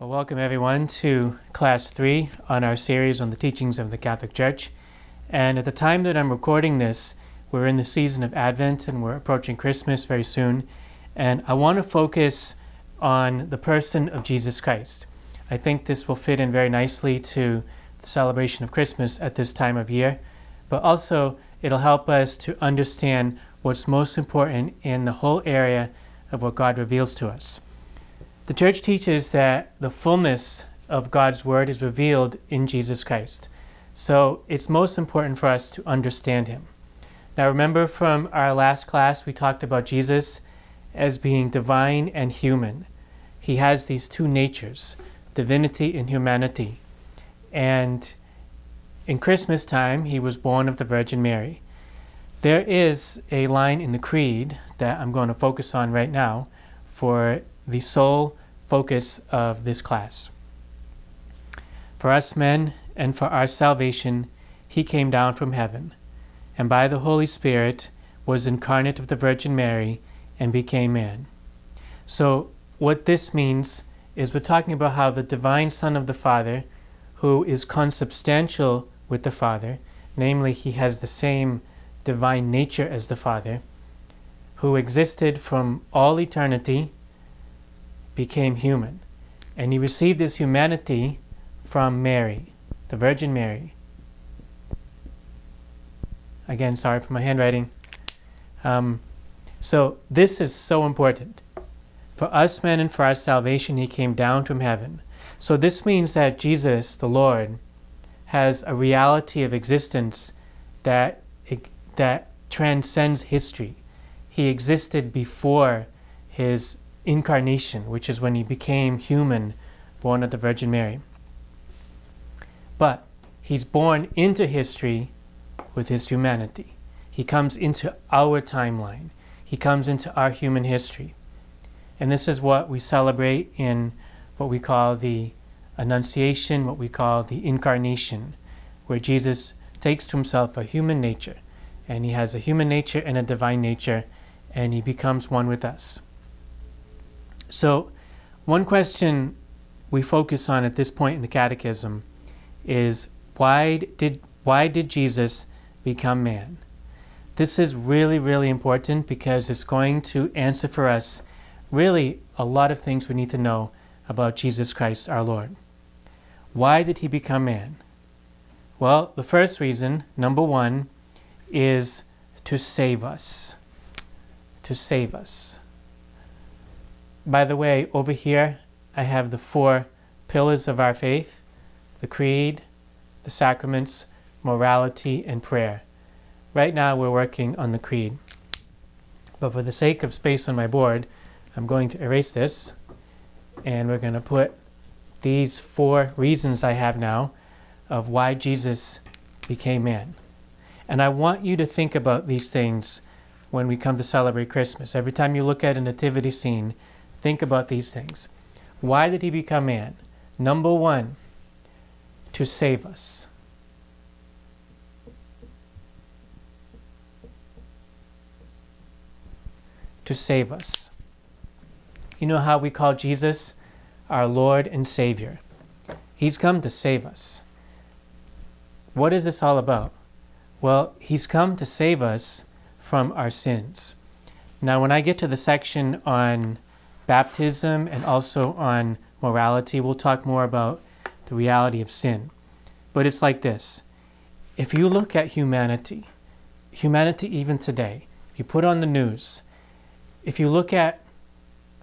Well, welcome everyone to class three on our series on the teachings of the Catholic Church. And at the time that I'm recording this, we're in the season of Advent and we're approaching Christmas very soon. And I want to focus on the person of Jesus Christ. I think this will fit in very nicely to the celebration of Christmas at this time of year, but also it'll help us to understand what's most important in the whole area of what God reveals to us. The church teaches that the fullness of God's word is revealed in Jesus Christ. So it's most important for us to understand him. Now, remember from our last class, we talked about Jesus as being divine and human. He has these two natures, divinity and humanity. And in Christmas time, he was born of the Virgin Mary. There is a line in the Creed that I'm going to focus on right now for the sole focus of this class. For us men and for our salvation, he came down from heaven, and by the Holy Spirit was incarnate of the Virgin Mary and became man. So, what this means is we're talking about how the divine Son of the Father, who is consubstantial with the Father, namely, he has the same divine nature as the Father, who existed from all eternity became human. And he received his humanity from Mary, the Virgin Mary. Again, sorry for my handwriting. Um, so, this is so important. For us men and for our salvation, he came down from heaven. So, this means that Jesus, the Lord, has a reality of existence that, that transcends history. He existed before his incarnation, which is when he became human, born of the Virgin Mary. But he's born into history with his humanity. He comes into our timeline. He comes into our human history. And this is what we celebrate in what we call the Annunciation, what we call the Incarnation, where Jesus takes to himself a human nature. And he has a human nature and a divine nature, and he becomes one with us. So, one question we focus on at this point in the Catechism is why did why did Jesus become man? This is really really important because it's going to answer for us really a lot of things we need to know about Jesus Christ our Lord. Why did he become man? Well, the first reason, number 1, is to save us. To save us. By the way, over here I have the four pillars of our faith the creed, the sacraments, morality, and prayer. Right now we're working on the creed. But for the sake of space on my board, I'm going to erase this and we're going to put these four reasons I have now of why Jesus became man. And I want you to think about these things when we come to celebrate Christmas. Every time you look at a nativity scene, Think about these things. Why did he become man? Number one, to save us. To save us. You know how we call Jesus our Lord and Savior? He's come to save us. What is this all about? Well, He's come to save us from our sins. Now, when I get to the section on baptism and also on morality. We'll talk more about the reality of sin. But it's like this if you look at humanity, humanity even today, if you put on the news, if you look at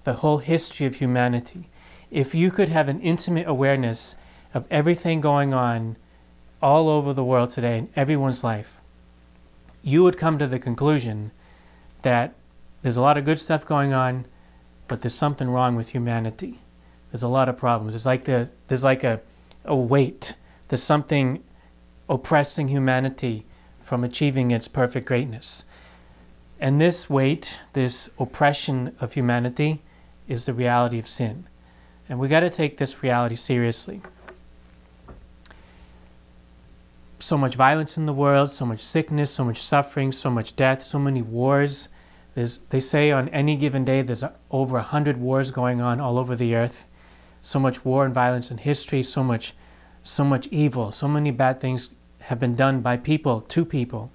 the whole history of humanity, if you could have an intimate awareness of everything going on all over the world today in everyone's life, you would come to the conclusion that there's a lot of good stuff going on, but there's something wrong with humanity. There's a lot of problems. There's like the there's like a, a weight. There's something oppressing humanity from achieving its perfect greatness. And this weight, this oppression of humanity, is the reality of sin. And we got to take this reality seriously. So much violence in the world, so much sickness, so much suffering, so much death, so many wars, there's, they say on any given day there's over 100 wars going on all over the earth. so much war and violence in history, so much, so much evil, so many bad things have been done by people to people.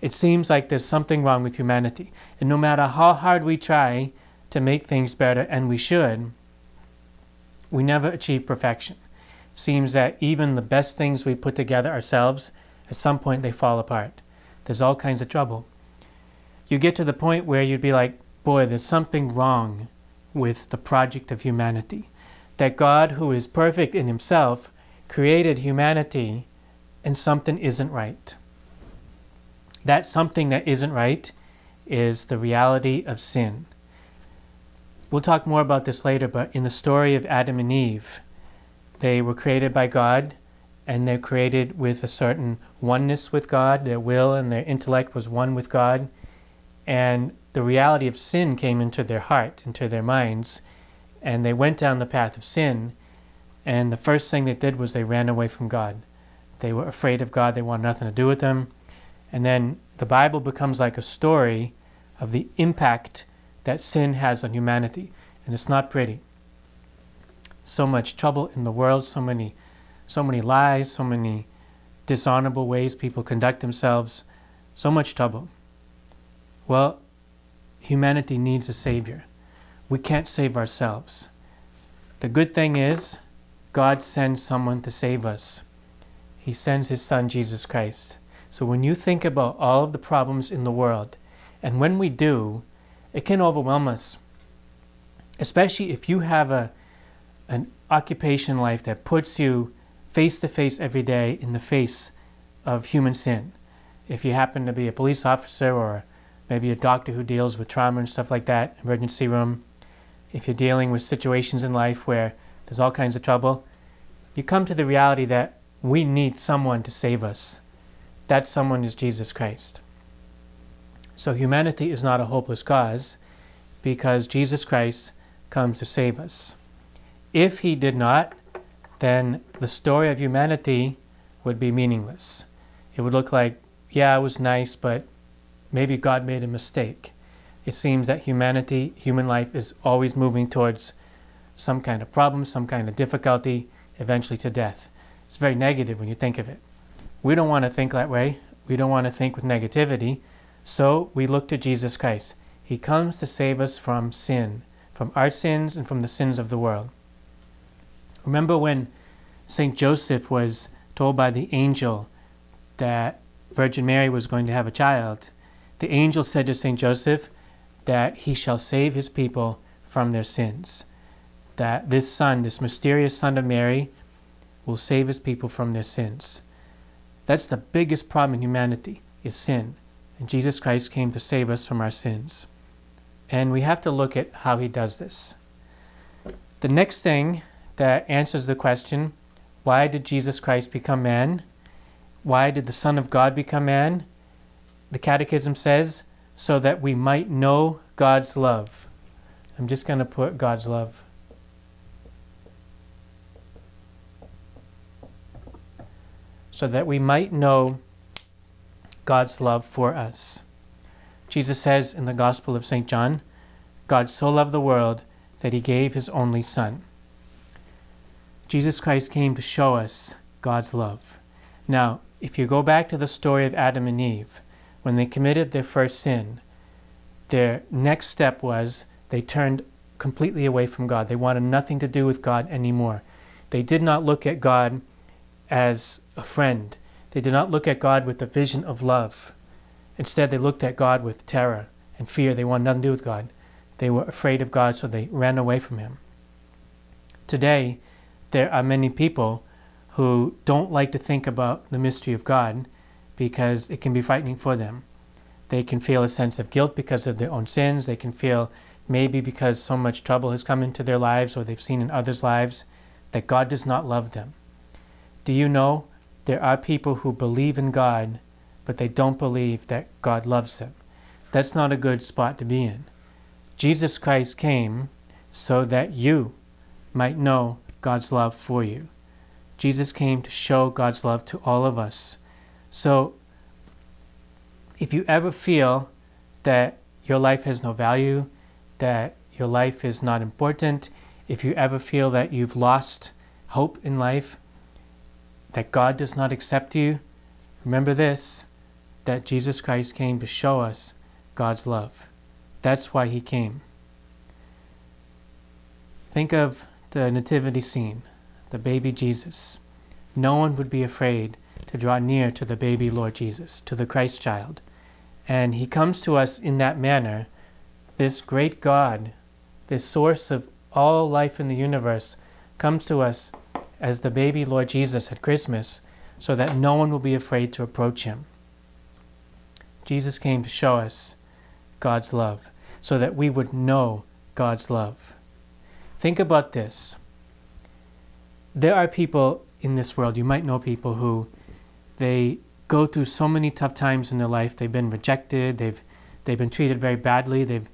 It seems like there's something wrong with humanity. And no matter how hard we try to make things better, and we should, we never achieve perfection. Seems that even the best things we put together ourselves, at some point they fall apart. There's all kinds of trouble. You get to the point where you'd be like, boy, there's something wrong with the project of humanity that God, who is perfect in himself, created humanity and something isn't right. That something that isn't right is the reality of sin. We'll talk more about this later, but in the story of Adam and Eve, they were created by God and they're created with a certain oneness with God. Their will and their intellect was one with God. And the reality of sin came into their heart, into their minds, and they went down the path of sin, and the first thing they did was they ran away from God. They were afraid of God, they wanted nothing to do with Him. And then the Bible becomes like a story of the impact that sin has on humanity, and it's not pretty. So much trouble in the world, so many, so many lies, so many dishonorable ways people conduct themselves, so much trouble. Well, humanity needs a Savior. We can't save ourselves. The good thing is, God sends someone to save us. He sends His Son, Jesus Christ. So when you think about all of the problems in the world, and when we do, it can overwhelm us. Especially if you have a, an occupation life that puts you face to face every day in the face of human sin. If you happen to be a police officer or maybe a doctor who deals with trauma and stuff like that, emergency room, if you're dealing with situations in life where there's all kinds of trouble, you come to the reality that we need someone to save us. That someone is Jesus Christ. So humanity is not a hopeless cause because Jesus Christ comes to save us. If he did not, then the story of humanity would be meaningless. It would look like, yeah, it was nice, but maybe God made a mistake. It seems that humanity, human life, is always moving towards some kind of problem, some kind of difficulty, eventually to death. It's very negative when you think of it. We don't want to think that way. We don't want to think with negativity. So we look to Jesus Christ. He comes to save us from sin, from our sins and from the sins of the world. Remember when St. Joseph was told by the angel that Virgin Mary was going to have a child? The angel said to St. Joseph that he shall save his people from their sins. That this son, this mysterious son of Mary, will save his people from their sins. That's the biggest problem in humanity, is sin. And Jesus Christ came to save us from our sins. And we have to look at how he does this. The next thing that answers the question why did Jesus Christ become man? Why did the Son of God become man? The Catechism says, so that we might know God's love. I'm just going to put God's love. So that we might know God's love for us. Jesus says in the Gospel of St. John, God so loved the world that he gave his only Son. Jesus Christ came to show us God's love. Now, if you go back to the story of Adam and Eve, when they committed their first sin, their next step was they turned completely away from God. They wanted nothing to do with God anymore. They did not look at God as a friend. They did not look at God with the vision of love. Instead, they looked at God with terror and fear. They wanted nothing to do with God. They were afraid of God, so they ran away from Him. Today, there are many people who don't like to think about the mystery of God because it can be frightening for them. They can feel a sense of guilt because of their own sins. They can feel maybe because so much trouble has come into their lives or they've seen in others' lives that God does not love them. Do you know there are people who believe in God, but they don't believe that God loves them? That's not a good spot to be in. Jesus Christ came so that you might know God's love for you. Jesus came to show God's love to all of us. So, if you ever feel that your life has no value, that your life is not important, if you ever feel that you've lost hope in life, that God does not accept you, remember this that Jesus Christ came to show us God's love. That's why he came. Think of the nativity scene, the baby Jesus. No one would be afraid to draw near to the baby Lord Jesus, to the Christ child. And he comes to us in that manner. This great God, this source of all life in the universe, comes to us as the baby Lord Jesus at Christmas so that no one will be afraid to approach him. Jesus came to show us God's love so that we would know God's love. Think about this. There are people in this world, you might know people who they go through so many tough times in their life. They've been rejected, they've they've been treated very badly, they've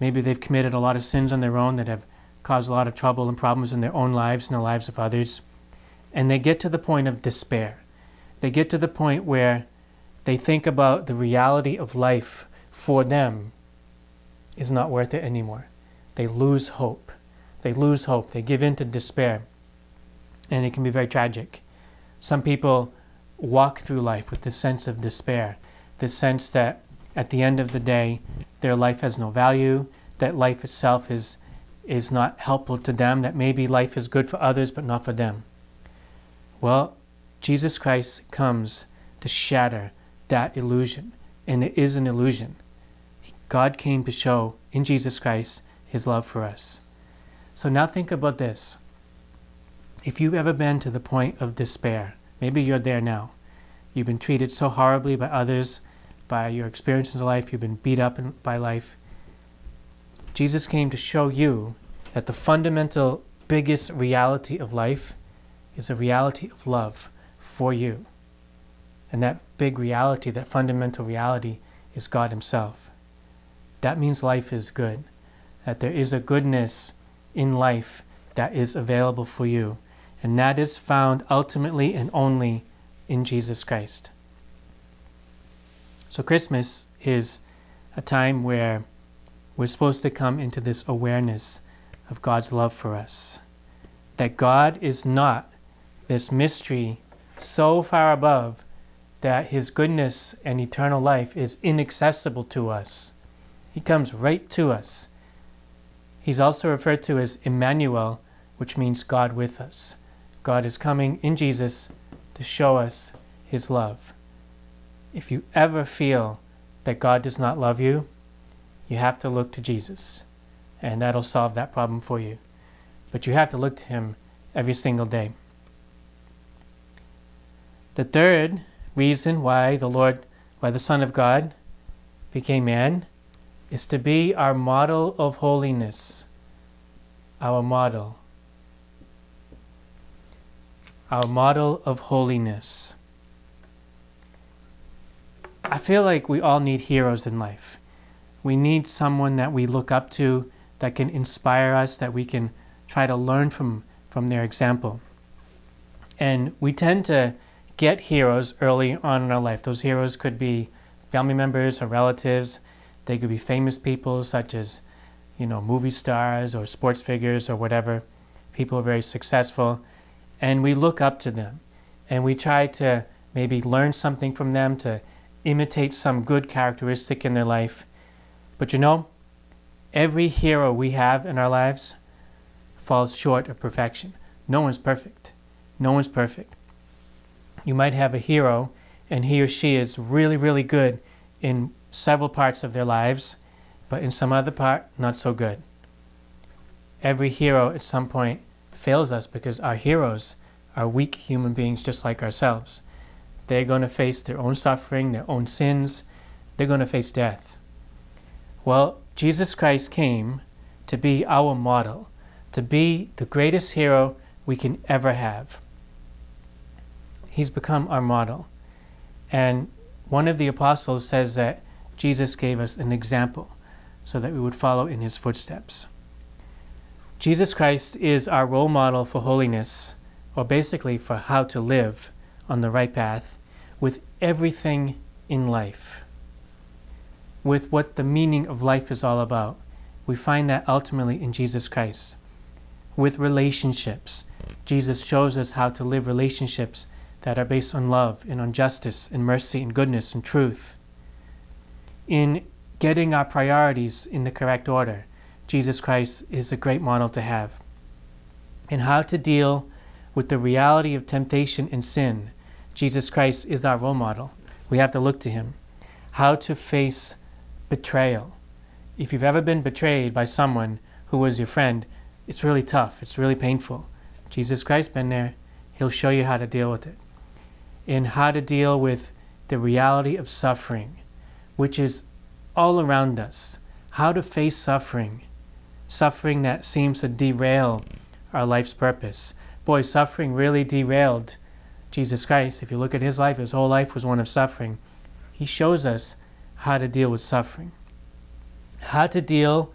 maybe they've committed a lot of sins on their own that have caused a lot of trouble and problems in their own lives and the lives of others. And they get to the point of despair. They get to the point where they think about the reality of life for them is not worth it anymore. They lose hope. They lose hope. They give in to despair. And it can be very tragic. Some people walk through life with this sense of despair, this sense that at the end of the day, their life has no value, that life itself is, is not helpful to them, that maybe life is good for others but not for them. Well, Jesus Christ comes to shatter that illusion, and it is an illusion. God came to show in Jesus Christ his love for us. So now think about this. If you've ever been to the point of despair, maybe you're there now. You've been treated so horribly by others, by your experiences in life, you've been beat up by life. Jesus came to show you that the fundamental, biggest reality of life is a reality of love for you. And that big reality, that fundamental reality, is God Himself. That means life is good, that there is a goodness in life that is available for you, and that is found ultimately and only in Jesus Christ. So, Christmas is a time where we're supposed to come into this awareness of God's love for us. That God is not this mystery so far above that his goodness and eternal life is inaccessible to us. He comes right to us. He's also referred to as Emmanuel, which means God with us. God is coming in Jesus to show us his love. If you ever feel that God does not love you, you have to look to Jesus, and that'll solve that problem for you. But you have to look to him every single day. The third reason why the Lord, why the Son of God became man is to be our model of holiness. Our model. Our model of holiness. I feel like we all need heroes in life. We need someone that we look up to, that can inspire us, that we can try to learn from, from their example. And we tend to get heroes early on in our life. Those heroes could be family members or relatives. They could be famous people such as, you know, movie stars or sports figures or whatever. People are very successful. And we look up to them. And we try to maybe learn something from them, to imitate some good characteristic in their life. But you know, every hero we have in our lives falls short of perfection. No one's perfect. No one's perfect you might have a hero and he or she is really, really good in several parts of their lives, but in some other part, not so good. Every hero at some point fails us because our heroes are weak human beings just like ourselves. They're going to face their own suffering, their own sins, they're going to face death. Well, Jesus Christ came to be our model, to be the greatest hero we can ever have. He's become our model. And one of the apostles says that Jesus gave us an example so that we would follow in his footsteps. Jesus Christ is our role model for holiness, or basically for how to live on the right path with everything in life, with what the meaning of life is all about. We find that ultimately in Jesus Christ. with relationships. Jesus shows us how to live relationships that are based on love and on justice and mercy and goodness and truth. In getting our priorities in the correct order, Jesus Christ is a great model to have. And how to deal with the reality of temptation and sin, Jesus Christ is our role model. We have to look to him. How to face betrayal. If you've ever been betrayed by someone who was your friend, it's really tough, it's really painful. Jesus Christ been there. He'll show you how to deal with it. And how to deal with the reality of suffering, which is all around us. How to face suffering, suffering that seems to derail our life's purpose. Boy, suffering really derailed Jesus Christ. If you look at his life, his whole life was one of suffering. He shows us how to deal with suffering, how to deal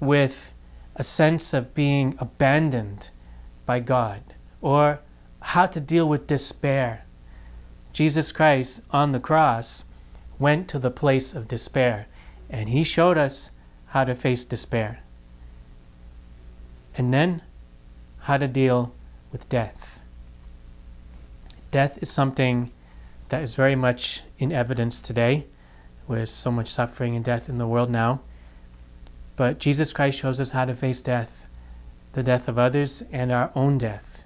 with a sense of being abandoned by God, or how to deal with despair. Jesus Christ on the cross went to the place of despair, and he showed us how to face despair. And then how to deal with death. Death is something that is very much in evidence today. There's so much suffering and death in the world now. But Jesus Christ shows us how to face death, the death of others and our own death.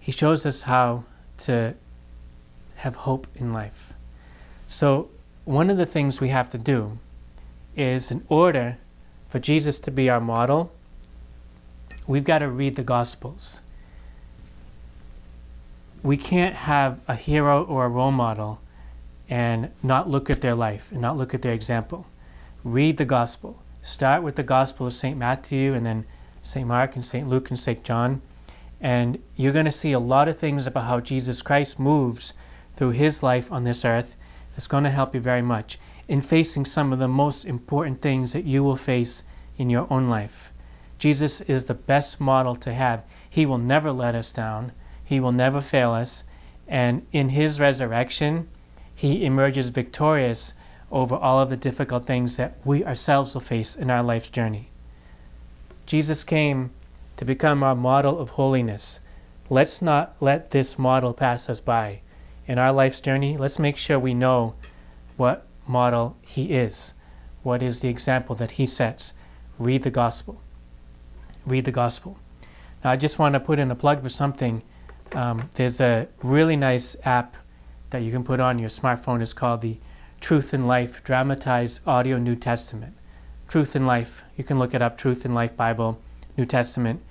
He shows us how to have hope in life. So, one of the things we have to do is, in order for Jesus to be our model, we've got to read the Gospels. We can't have a hero or a role model and not look at their life and not look at their example. Read the Gospel. Start with the Gospel of St. Matthew and then St. Mark and St. Luke and St. John. And you're going to see a lot of things about how Jesus Christ moves through his life on this earth that's going to help you very much in facing some of the most important things that you will face in your own life. Jesus is the best model to have. He will never let us down, He will never fail us. And in His resurrection, He emerges victorious over all of the difficult things that we ourselves will face in our life's journey. Jesus came to become our model of holiness. Let's not let this model pass us by. In our life's journey, let's make sure we know what model He is, what is the example that He sets. Read the Gospel read the gospel. Now, I just want to put in a plug for something. Um, there's a really nice app that you can put on your smartphone. It's called the Truth in Life Dramatized Audio New Testament. Truth in Life. You can look it up, Truth in Life Bible, New Testament.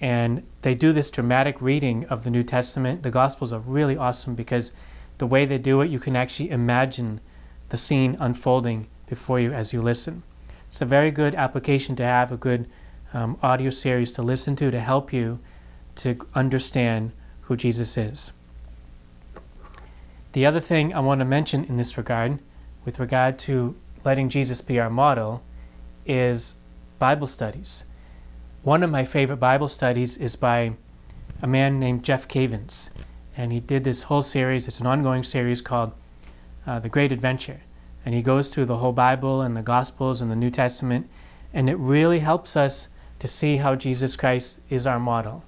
And they do this dramatic reading of the New Testament. The Gospels are really awesome because the way they do it, you can actually imagine the scene unfolding before you as you listen. It's a very good application to have, a good um, audio series to listen to to help you to understand who Jesus is. The other thing I want to mention in this regard, with regard to letting Jesus be our model, is Bible studies. One of my favorite Bible studies is by a man named Jeff Cavins, and he did this whole series. It's an ongoing series called uh, The Great Adventure, and he goes through the whole Bible and the Gospels and the New Testament, and it really helps us to see how Jesus Christ is our model.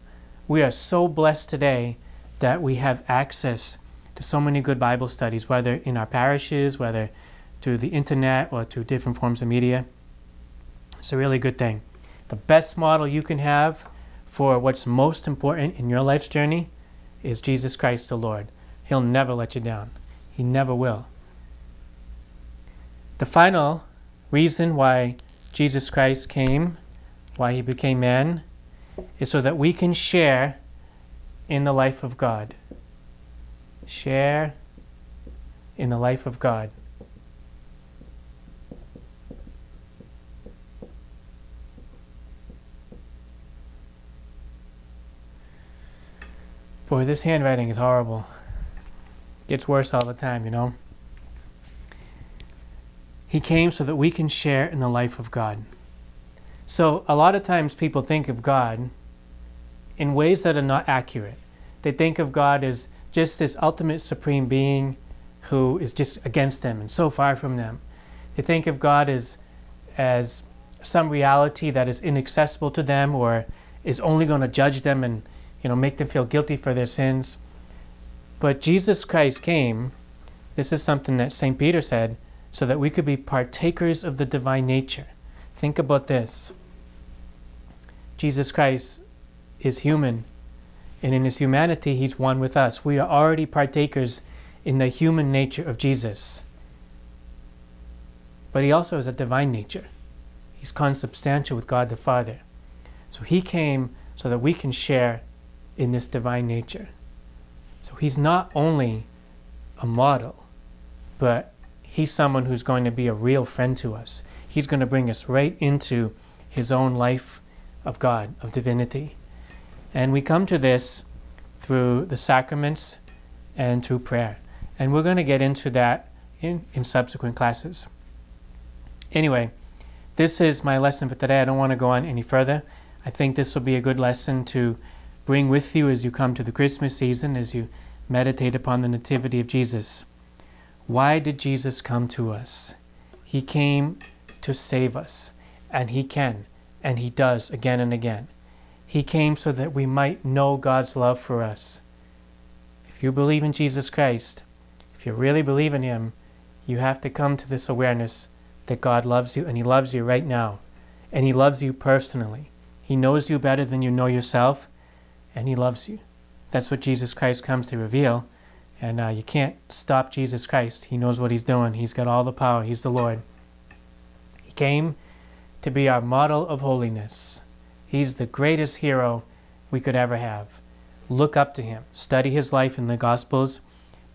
We are so blessed today that we have access to so many good Bible studies, whether in our parishes, whether through the internet or through different forms of media. It's a really good thing. The best model you can have for what's most important in your life's journey is Jesus Christ the Lord. He'll never let you down, He never will. The final reason why Jesus Christ came why he became man, is so that we can share in the life of God. Share in the life of God. Boy, this handwriting is horrible. Gets worse all the time, you know. He came so that we can share in the life of God. So, a lot of times people think of God in ways that are not accurate. They think of God as just this ultimate supreme being who is just against them and so far from them. They think of God as, as some reality that is inaccessible to them or is only going to judge them and you know make them feel guilty for their sins. But Jesus Christ came, this is something that St. Peter said, so that we could be partakers of the divine nature. Think about this. Jesus Christ is human, and in his humanity, he's one with us. We are already partakers in the human nature of Jesus. But he also has a divine nature. He's consubstantial with God the Father. So he came so that we can share in this divine nature. So he's not only a model, but he's someone who's going to be a real friend to us. He's going to bring us right into his own life of God, of divinity. And we come to this through the sacraments and through prayer. And we're going to get into that in, in subsequent classes. Anyway, this is my lesson for today. I don't want to go on any further. I think this will be a good lesson to bring with you as you come to the Christmas season, as you meditate upon the Nativity of Jesus. Why did Jesus come to us? He came to save us, and He can, and He does again and again. He came so that we might know God's love for us. If you believe in Jesus Christ, if you really believe in Him, you have to come to this awareness that God loves you, and He loves you right now. And He loves you personally. He knows you better than you know yourself, and He loves you. That's what Jesus Christ comes to reveal. And uh, you can't stop Jesus Christ. He knows what He's doing, He's got all the power, He's the Lord. Came to be our model of holiness. He's the greatest hero we could ever have. Look up to Him, study His life in the Gospels,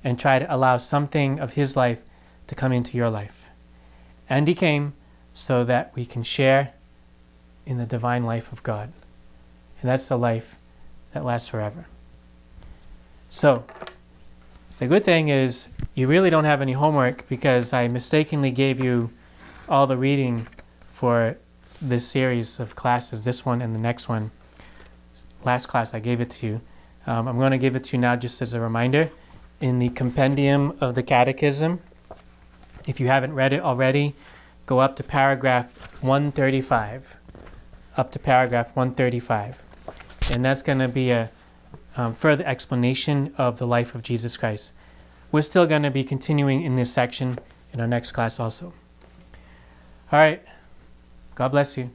and try to allow something of His life to come into your life. And he came so that we can share in the divine life of God. And that's the life that lasts forever. So, the good thing is you really don't have any homework because I mistakenly gave you all the reading for this series of classes, this one and the next one. Last class I gave it to you. Um, I'm going to give it to you now just as a reminder. In the compendium of the Catechism, if you haven't read it already, go up to paragraph 135. Up to paragraph 135. And that's going to be a um, further explanation of the life of Jesus Christ. We're still going to be continuing in this section in our next class also. All right. God bless you.